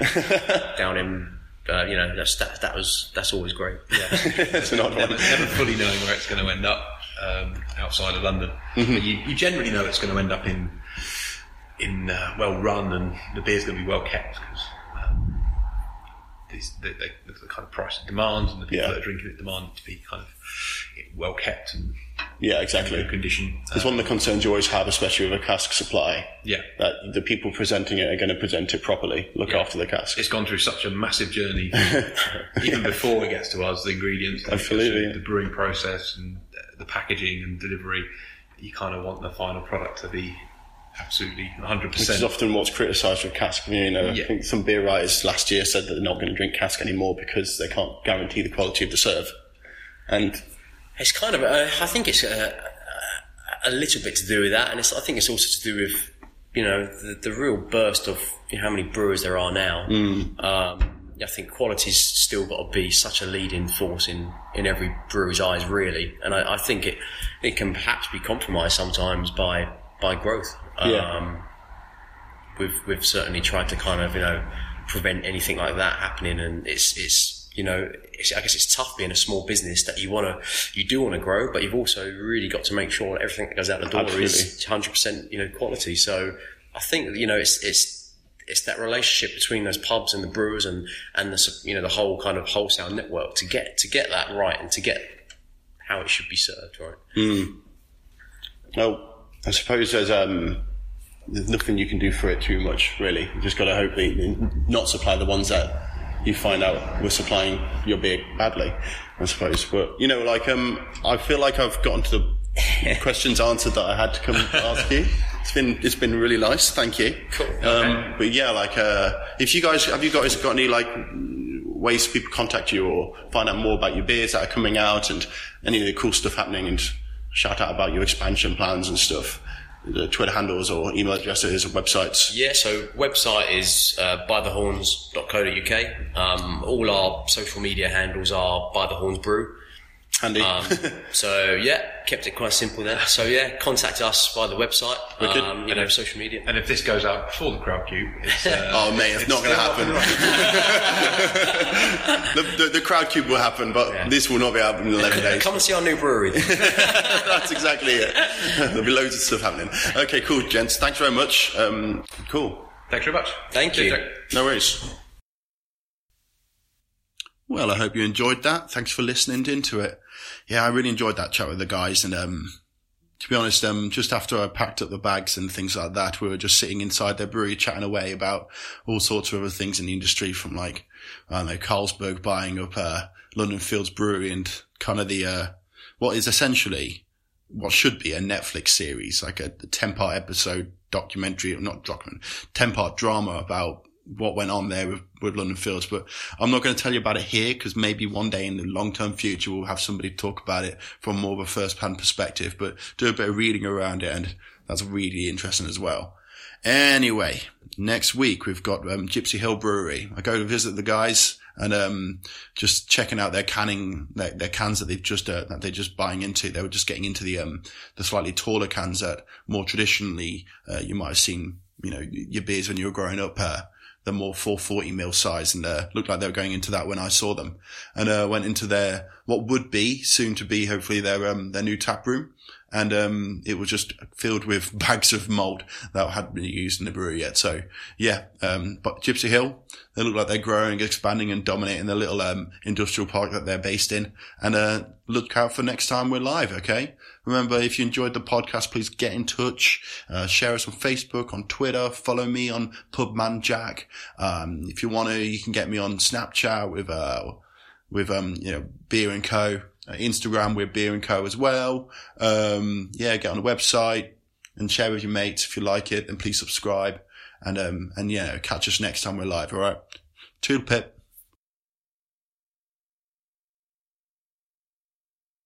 [SPEAKER 3] down in, uh, you know, that's, that, that was that's always great.
[SPEAKER 1] That's an odd
[SPEAKER 2] never,
[SPEAKER 1] one.
[SPEAKER 2] never fully knowing where it's going to end up um, outside of London.
[SPEAKER 1] Mm-hmm.
[SPEAKER 2] But you, you generally know it's going to end up in in uh, well run and the beer's going to be well kept because um, these, the, the, the kind of price it demands and the people
[SPEAKER 1] Yeah.
[SPEAKER 2] that are drinking it demand it to be kind of well kept and
[SPEAKER 1] Yeah, exactly.
[SPEAKER 2] condition.
[SPEAKER 1] It's one of the concerns you always have, especially with a cask supply.
[SPEAKER 2] Yeah.
[SPEAKER 1] That the people presenting it are going to present it properly, look
[SPEAKER 2] Yeah.
[SPEAKER 1] after the cask.
[SPEAKER 2] it's gone through such a massive journey, even before it gets to us. The ingredients, the,
[SPEAKER 1] Absolutely.
[SPEAKER 2] the brewing process, and the packaging and delivery. You kind of want the final product to be absolutely 100.
[SPEAKER 1] Which is often what's criticised with cask. You know, I think some beer writers last year said that they're not going to drink cask anymore because they can't guarantee the quality of the serve. And
[SPEAKER 3] It's kind of, uh, I think it's a, a little bit to do with that, and it's, I think it's also to do with, you know, the, the real burst of you know, how many brewers there are now. Um, I think quality's still got to be such a leading force in, in every brewer's eyes, really, and I, I think it it can perhaps be compromised sometimes by by growth.
[SPEAKER 1] Yeah.
[SPEAKER 3] Um, we've we've certainly tried to kind of you know prevent anything like that happening, and it's it's you know it's, I guess it's tough being a small business that you want to you do want to grow, but you've also really got to make sure that everything that goes out the door is hundred percent you know quality. So I think you know it's it's it's that relationship between those pubs and the brewers and and the you know the whole kind of wholesale network to get to get that right and to get how it should be served right.
[SPEAKER 1] well, I suppose there's um, there's nothing you can do for it too much, really. You've just got to hope hopefully not supply the ones that you find out we're supplying your beer badly, I suppose. But you know, like um, I feel like I've gotten to the questions answered that I had to come ask you. It's been it's been really nice. Thank you.
[SPEAKER 3] Cool.
[SPEAKER 1] Um, but yeah, like uh, if you guys have you guys got any like ways people contact you or find out more about your beers that are coming out and any of the cool stuff happening and shout out about your expansion plans and stuff. The Twitter handles or email addresses or websites.
[SPEAKER 3] Yeah, so website is uh, bythehorns.co.uk. Um, all our social media handles are by the horns brew.
[SPEAKER 1] Handy.
[SPEAKER 3] Um, so yeah, kept it quite simple there. So yeah, contact us via the website. Um, you know, social media.
[SPEAKER 2] And if this goes out before the Crowdcube, it's, uh,
[SPEAKER 1] Oh mate, it's, not going to happen. the, the, the Crowdcube will happen, but this will not be happening in 11 days.
[SPEAKER 3] Come and see our new brewery.
[SPEAKER 1] That's exactly it. There'll be loads of stuff happening. Okay, cool, gents. Thanks very much. Um, cool.
[SPEAKER 2] Thanks very much.
[SPEAKER 3] Thank
[SPEAKER 2] Cheers,
[SPEAKER 3] you.
[SPEAKER 2] Jack.
[SPEAKER 1] No worries. Well, I hope you enjoyed that. Thanks for listening into it. Yeah, I really enjoyed that chat with the guys. And, um, to be honest, um, just after I packed up the bags and things like that, we were just sitting inside their brewery chatting away about all sorts of other things in the industry from like, I don't know, Carlsberg buying up, uh, London Fields Brewery and kind of the, uh, what is essentially what should be a Netflix series, like a 10 part episode documentary, not document, 10 part drama about what went on there with, with London Fields. But I'm not going to tell you about it here because maybe one day in the long term future we'll have somebody talk about it from more of a first hand perspective, but do a bit of reading around it. And that's really interesting as well. Anyway, next week we've got um, Gypsy Hill Brewery. I go to visit the guys and um, just checking out their canning, their, their cans that they've just uh, that they're just buying into. They were just getting into the um, the slightly taller cans that more traditionally uh, you might have seen, you know, your beers when you were growing up. Uh, the more 440 mil size and uh, looked like they were going into that when I saw them and uh, went into their what would be soon to be hopefully their um, their new tap room and um, it was just filled with bags of malt that hadn't been used in the brewery yet. So yeah, um, but Gypsy Hill, they look like they're growing, expanding, and dominating the little um, industrial park that they're based in. And uh, look out for next time we're live. Okay. Remember, if you enjoyed the podcast, please get in touch. Uh, share us on Facebook, on Twitter. Follow me on Pubman Jack. Um, if you want to, you can get me on Snapchat with uh, with um, you know Beer and Co. Uh, Instagram with Beer and Co. as well. Um, yeah, get on the website and share with your mates if you like it. And please subscribe. And um, and yeah, catch us next time we're live. All right. Toodle pip.